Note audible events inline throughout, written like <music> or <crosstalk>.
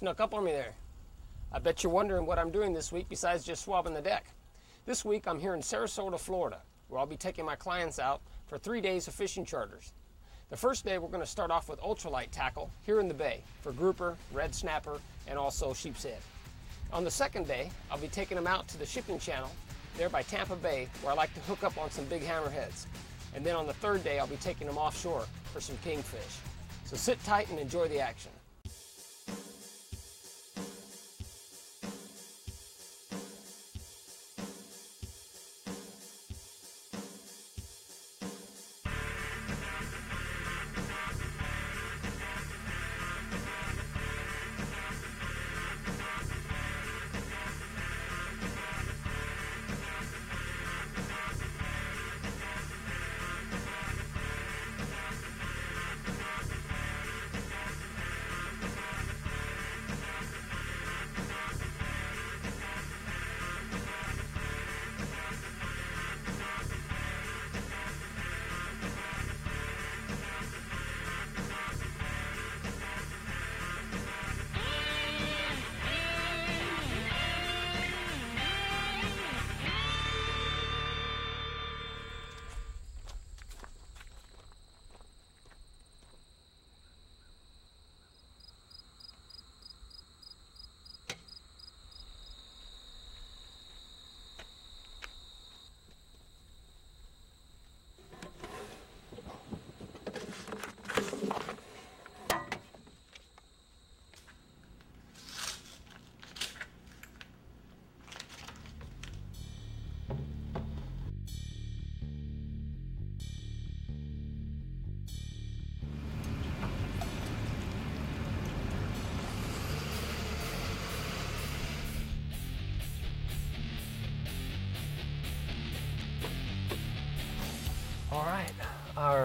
snuck up on me there. I bet you're wondering what I'm doing this week besides just swabbing the deck. This week I'm here in Sarasota, Florida, where I'll be taking my clients out for three days of fishing charters. The first day we're going to start off with ultralight tackle here in the bay for grouper, red snapper, and also sheep's head. On the second day, I'll be taking them out to the shipping channel there by Tampa Bay where I like to hook up on some big hammerheads. And then on the third day, I'll be taking them offshore for some kingfish. So sit tight and enjoy the action.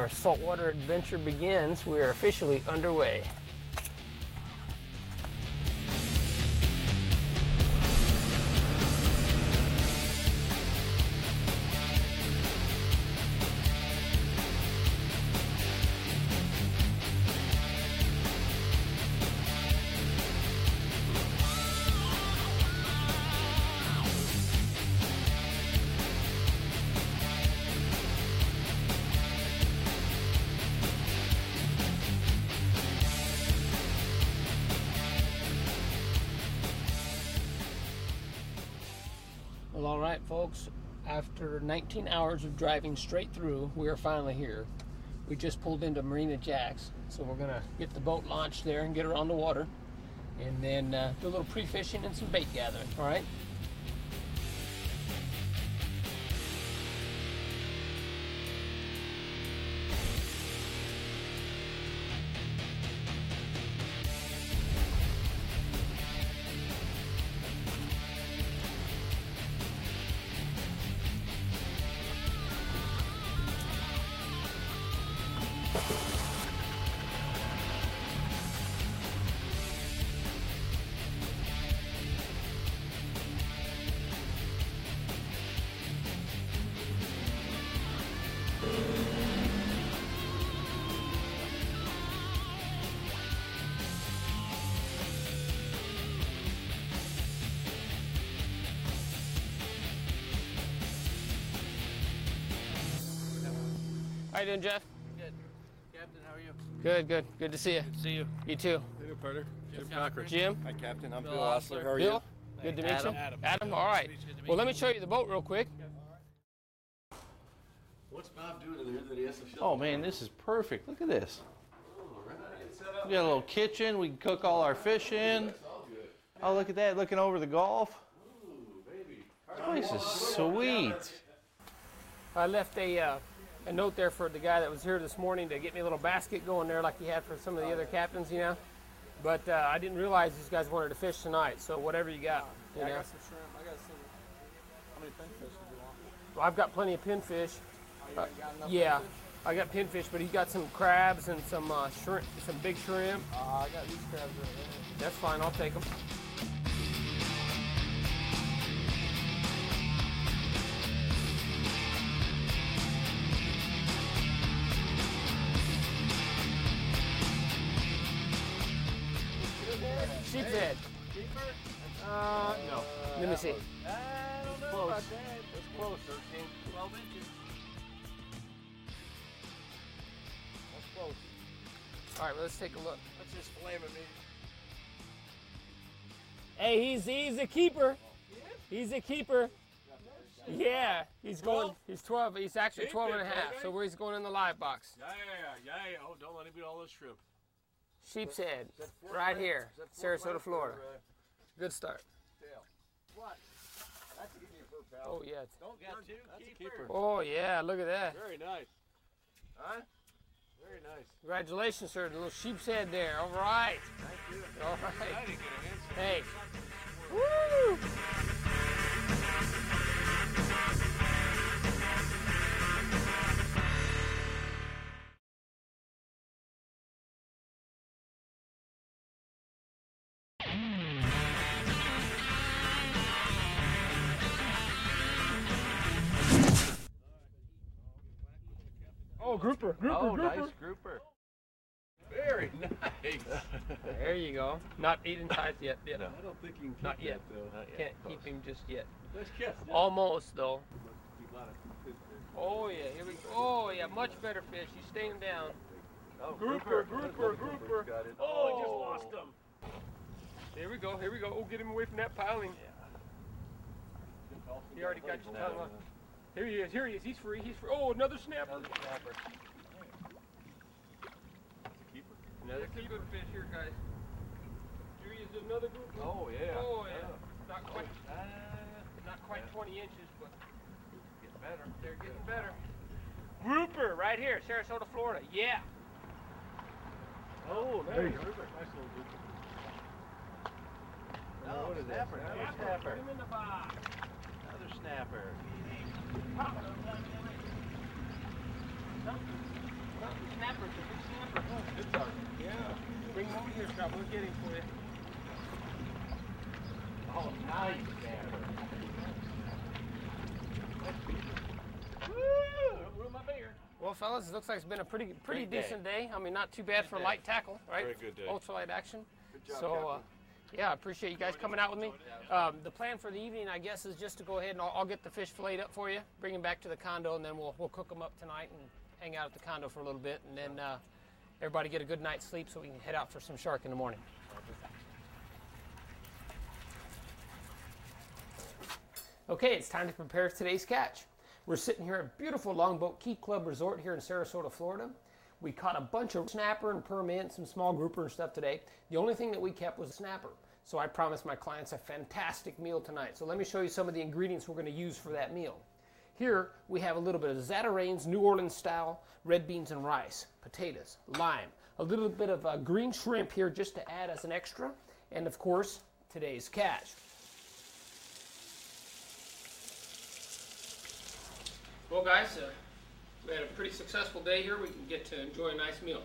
Our saltwater adventure begins. We are officially underway. All right, folks. After 19 hours of driving straight through, we are finally here. We just pulled into Marina Jacks, so we're gonna get the boat launched there and get her on the water, and then uh, do a little pre-fishing and some bait gathering. All right. How you doing, Jeff? Good. Captain, how are you? Good, good. Good to see you. Good to see you. You too. Hey there, partner. Jim Cochran. Cochran. Jim? Hi, Captain. I'm Bill Bill, Osler. Osler. How are Bill? you? Good to meet Adam. you. Adam. Adam, all right. Good to meet Well, let me show you the boat real quick. What's Bob doing in there that he has to show? Oh man, this is perfect. Look at this. All right. We got a little kitchen. We can cook all our fish in. That's all good. Oh, look at that. Looking over the Gulf. Ooh, baby. This is sweet. I left a uh, a note there for the guy that was here this morning to get me a little basket going there, like he had for some of the other captains, you know. But uh, I didn't realize these guys wanted to fish tonight, so whatever you got, you Yeah, I know. got some shrimp. I got some. How many pinfish did you want? Well, I've got plenty of pinfish. Oh, you got Yeah, pinfish? I got pinfish, but he's got some crabs and some uh, shrimp, some big shrimp. Uh, I got these crabs right here. That's fine. I'll take them. Let's take a look. What's this flaming me? Hey, he's he's a keeper. He's a keeper. Yeah, he's going. He's 12. He's actually 12 and a half. So where he's going in the live box. Yeah, yeah, yeah, yeah. Oh, don't let him eat all those shrimp. Sheep's Head, right here, Sarasota, Florida. Uh, Good start. What? That's to give me a fur pal. Oh yeah. Don't got two. That's a keeper. keeper. Oh yeah. Look at that. Very nice. Huh? Very nice. Congratulations, sir. The little sheep's head there. All right. Thank you. All right. didn't get an answer. Hey. Woo! <laughs> Oh, grouper, grouper, Oh, grouper. nice grouper. Very nice. <laughs> There you go. Not eating ties yet. yet. No. I don't think you can keep Not yet. that, though. Not yet. Can't Close. keep him just yet. Nice catch. Yeah. Almost though. Must be a lot of fish there. Oh yeah, here we go. Oh yeah, much better fish. He's staying down. Oh, Grouper, grouper, grouper. Got. Oh, I just oh. lost him. Here we go. Here we go. Oh, get him away from that piling. Yeah. He already got your tongue on. Here he is. Here he is. He's free. He's free. Oh, another snapper. Another snapper. Keeper. Another good fish here, guys. Here he is. Another group. Oh, yeah. Oh yeah. Not quite. Uh, Not quite 20 inches, but getting better. they're getting better. Grouper right here, Sarasota, Florida. Yeah. Oh, nice. Nice little grouper. No, What is that? snapper. Another snapper. Put him in the box. Another snapper. Fellas, it looks like it's been a pretty pretty Great decent day. I mean, not too bad for day. light tackle, right? Very good day. Ultralight action. job, so, uh. Yeah, I appreciate you guys coming out with me. Um, the plan for the evening, I guess, is just to go ahead and I'll, I'll get the fish filleted up for you, bring them back to the condo, and then we'll we'll cook them up tonight and hang out at the condo for a little bit, and then uh, everybody get a good night's sleep so we can head out for some shark in the morning. Okay, it's time to prepare today's catch. We're sitting here at beautiful Longboat Key Club Resort here in Sarasota, Florida. We caught a bunch of snapper and permit, some small grouper and stuff today. The only thing that we kept was snapper. So I promised my clients a fantastic meal tonight. So let me show you some of the ingredients we're going to use for that meal. Here we have a little bit of Zatarain's New Orleans style red beans and rice, potatoes, lime, a little bit of uh, green shrimp here just to add as an extra, and of course today's catch. Well, guys, uh, we had a pretty successful day here. We can get to enjoy a nice meal.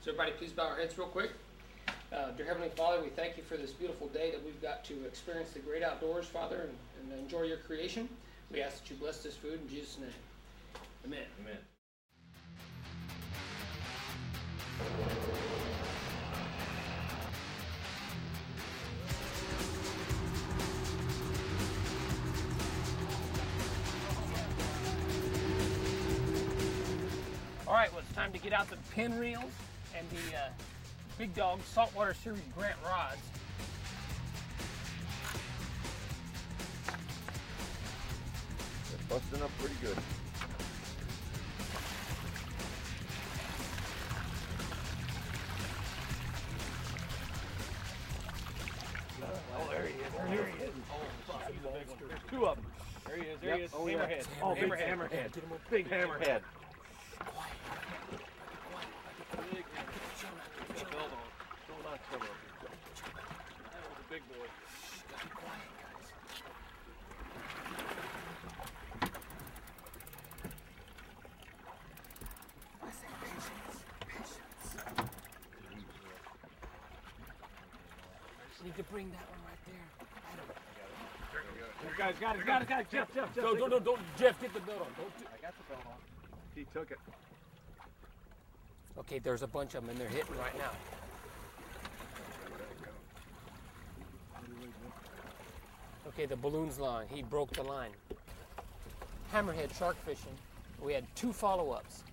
So, everybody, please bow our heads real quick. Uh, dear Heavenly Father, we thank you for this beautiful day that we've got to experience the great outdoors, Father, and, and enjoy your creation. We ask that you bless this food in Jesus' name. Amen. Amen. All right, well, it's time to get out the Penn reels and the uh, Big Dog Saltwater Series Grant rods. They're busting up pretty good. Oh, there he is. There he is. Oh, There's two of them. There he is. There he is. Oh, yeah. hammerhead. Oh, big hammerhead. hammerhead. Big hammerhead. Head. Big hammerhead. Got a belt on. Don't knock some of them. That was a big boy. Need to bring that one right there. Guys, got it, got it, got it. Jeff, Jeff, Jeff. Don't, don't, don't, don't, Jeff, get the belt on. Don't do- I got the belt on. He took it. Okay, there's a bunch of them and they're hitting right now. Okay, the balloon's long. He broke the line. Hammerhead shark fishing. We had two follow-ups.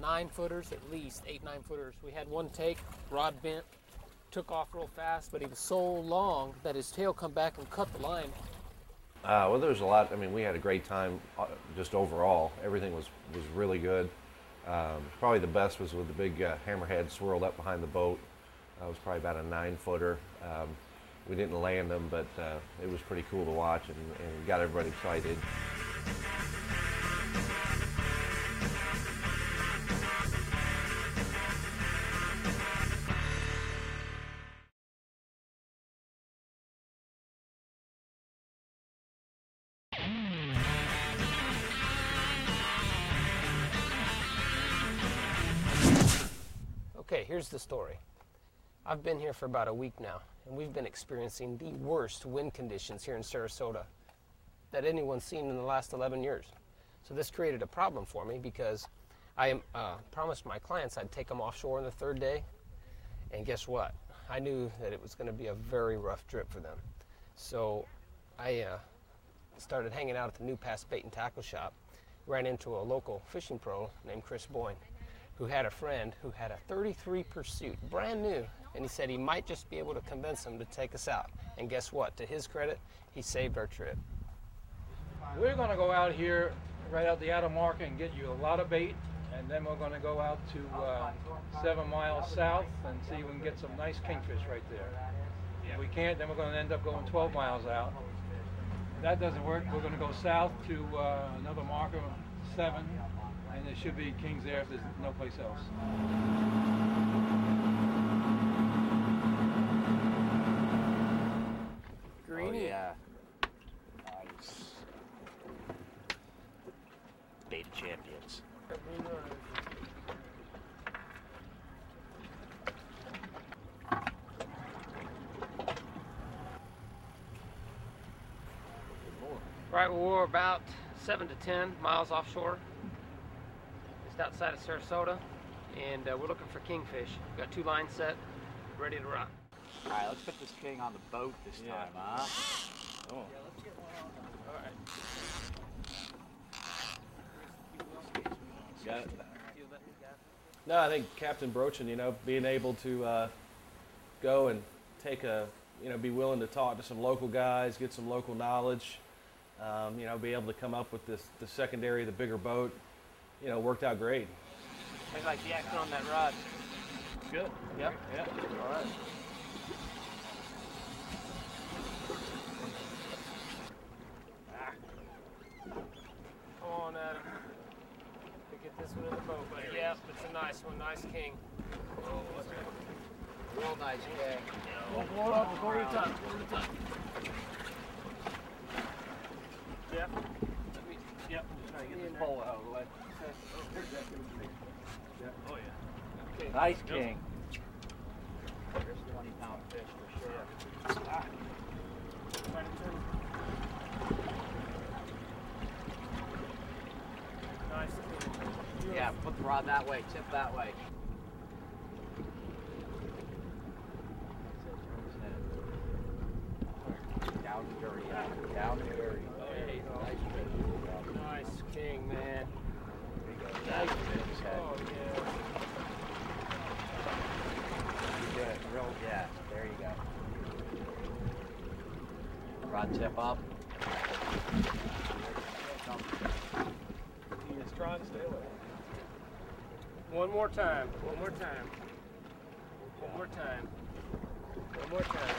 Nine footers at least, eight, nine footers. We had one take, rod bent, took off real fast, but he was so long that his tail come back and cut the line. Uh, well, there was a lot. I mean, we had a great time uh, just overall. Everything was, was really good. Um, probably the best was with the big uh, hammerhead swirled up behind the boat. That was probably about a nine footer. Um, we didn't land them, but uh, it was pretty cool to watch and, and got everybody excited. Here's the story. I've been here for about a week now, and we've been experiencing the worst wind conditions here in Sarasota that anyone's seen in the last 11 years. So this created a problem for me because I uh, promised my clients I'd take them offshore on the third day, and guess what? I knew that it was going to be a very rough trip for them. So I uh, started hanging out at the New Pass Bait and Tackle Shop, ran into a local fishing pro named Chris Boyne who had a friend who had a 33 Pursuit, brand new, and he said he might just be able to convince him to take us out. And guess what? To his credit, he saved our trip. We're gonna go out here, right out the marker and get you a lot of bait. And then we're gonna go out to, uh, seven miles south and see if we can get some nice kingfish right there. If we can't, then we're gonna end up going twelve miles out. If that doesn't work, we're gonna go south to, uh, another marker, seven, and there should be kings there if there's no place else. Greeny. Oh, yeah. Nice. Beta champions. Right, well, we're about seven to 10 miles offshore, just outside of Sarasota, and uh, we're looking for kingfish. We've got two lines set, ready to rock. All right, let's put this king on the boat this Yeah. time, huh? Oh. Got it. No, I think Captain Brochin, you know, being able to uh, go and take a, you know, be willing to talk to some local guys, get some local knowledge, um, you know, be able to come up with this, the secondary, the bigger boat, you know, worked out great. I like the action on that rod. Good. Yep. Yeah, all right. Ah. Come on, Adam. To get this one in the boat, buddy. Yep, it's a nice one. Nice king. Real nice king. Go, go up, go to the top, go to the top. Yep. Let me, Yep. Try to get this pole out of the way. oh yeah. Okay. Nice king. There's 20 pound fish for sure. Try. Nice king. Yeah, put the rod that way, tip that way. Down and dirty, yeah. Down and dirty. There you go. Nice fish. Nice king, man. Nice fish. Oh yeah. Good. Real, yeah. There you go. Rod tip up. He's trying to stay away. One more time. One more time. One more time. One more time.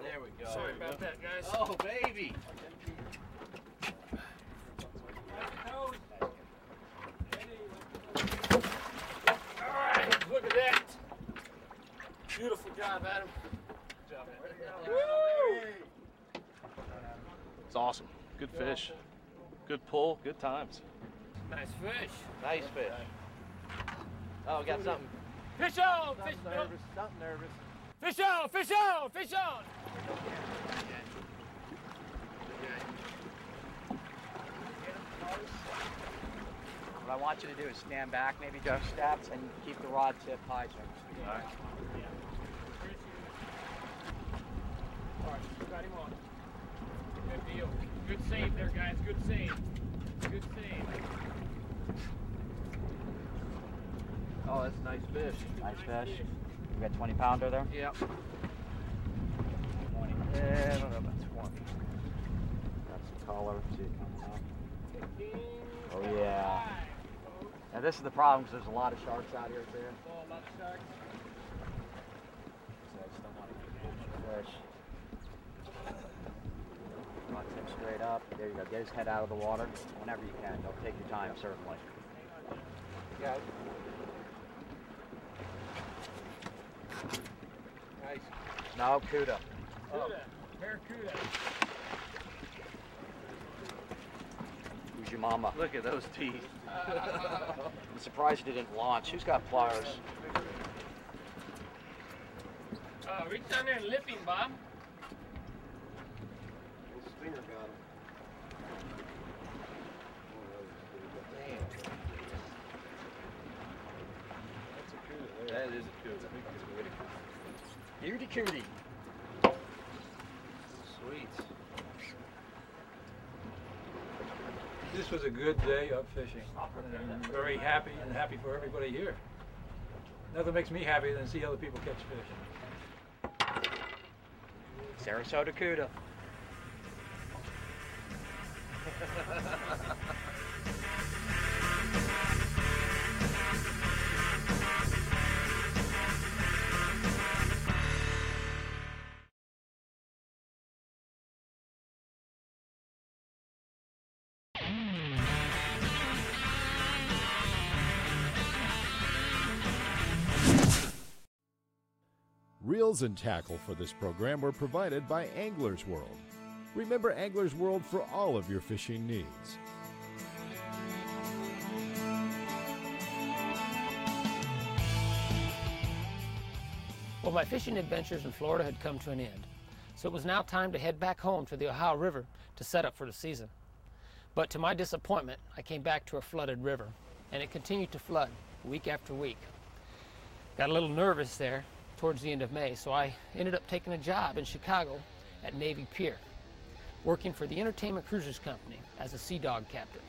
There we go. Sorry about that, guys. Oh, baby. All right, look at that. Beautiful job, Adam. It's awesome. Good fish. Good pull. Good times. Nice fish. Nice fish. Oh, got something. Fish on! Fish Something nervous. Something nervous. Fish on! Fish on! Fish on! What I want you to do is stand back, maybe just steps, and keep the rod tip high. All right, you got him on. Good deal. Good save there, guys. Good save. Good save. Oh, that's a nice fish. Nice fish. We got 20 pounder there? Yep. 20. Yeah, I don't know about 20. Got some color too coming up. Oh yeah. Now this is the problem because there's a lot of sharks out here too. Oh, love sharks. So I just don't want to your fish. Rod tip straight up. There you go. Get his head out of the water whenever you can. Don't take your time, certainly. Yeah. Nice. No, Cuda. Barracuda. Barracuda. Who's your mama? Look at those teeth. <laughs> I'm surprised you didn't launch. Who's got pliers? Uh, reach down there and lip him, Bob. Stinger got him. That is a good. Cutie cutie. Sweet. This was a good day of fishing. And I'm very happy and happy for everybody here. Nothing makes me happier than to see other people catch fish. Sarasota Cuda. <laughs> Reels and tackle for this program were provided by Anglers World. Remember Anglers World for all of your fishing needs. Well, my fishing adventures in Florida had come to an end, so it was now time to head back home to the Ohio River to set up for the season. But to my disappointment, I came back to a flooded river, and it continued to flood week after week. Got a little nervous there towards the end of May, so I ended up taking a job in Chicago at Navy Pier, working for the Entertainment Cruisers Company as a Sea Dog captain.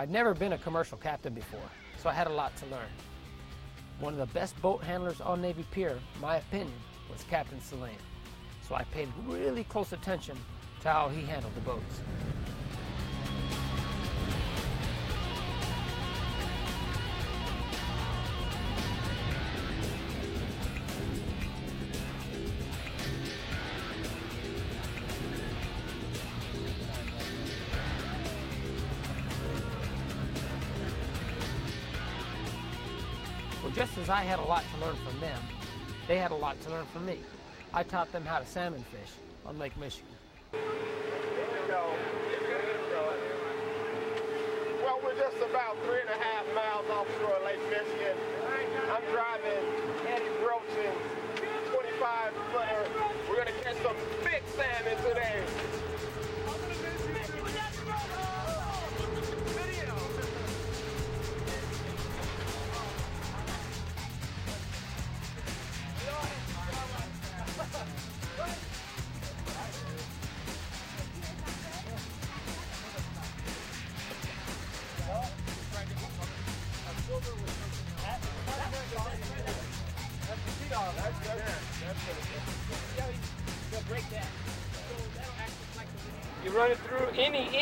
I'd never been a commercial captain before, so I had a lot to learn. One of the best boat handlers on Navy Pier, my opinion, was Captain Saline. So I paid really close attention to how he handled the boats. As I had a lot to learn from them, they had a lot to learn from me. I taught them how to salmon fish on Lake Michigan. Well, we're just about three and a half miles offshore Lake Michigan. I'm driving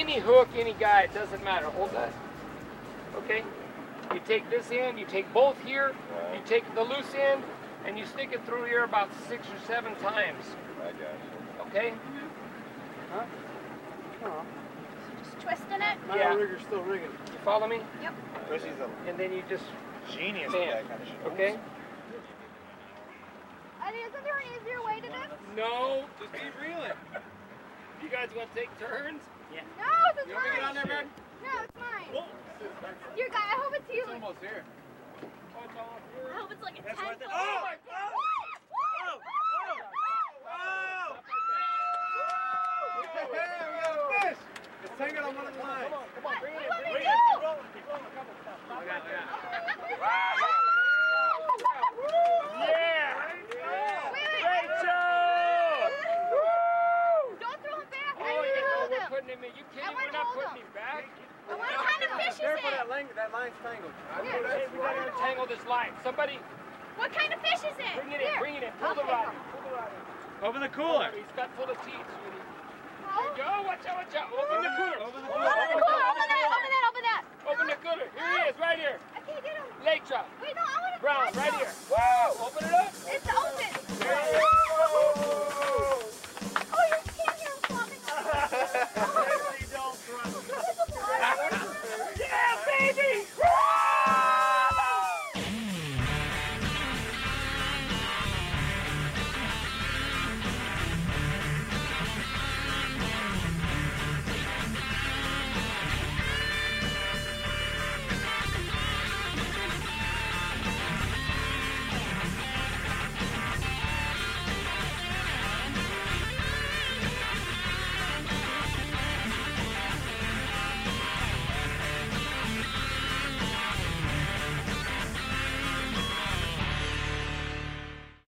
any any hook, any guy, it doesn't matter. Hold that. Okay? You take this end, you take both here, you take the loose end, and you stick it through here about six or seven times. I got you. Okay? Just twisting it. My Yeah. rigger's still rigging. You follow me? Yep. Chrissy's a And then you just genius Bam. that kind of shit. okay? Uh, Isn't there an easier way to this? No, just keep reeling. You guys want to take turns? No, this is mine. man? No, it's mine. Your guy, I hope it's you. It's almost here. I hope it's like a 10 foot. Oh my God! this line. Somebody. What kind of fish is it? Bring it in. Bring it in. Pull the rod. Pull the rod. Over the cooler. He's got full of teeth, sweetie. Oh. Go. Watch out, watch out. Open the cooler. Open the cooler. Open the cooler. Open that. Open that. Open that. Open the cooler. Here he is, right here. I can't get him. Lake trout. Wait, no, I want to. Brown, right here. Whoa! Open it up. It's open. There it is.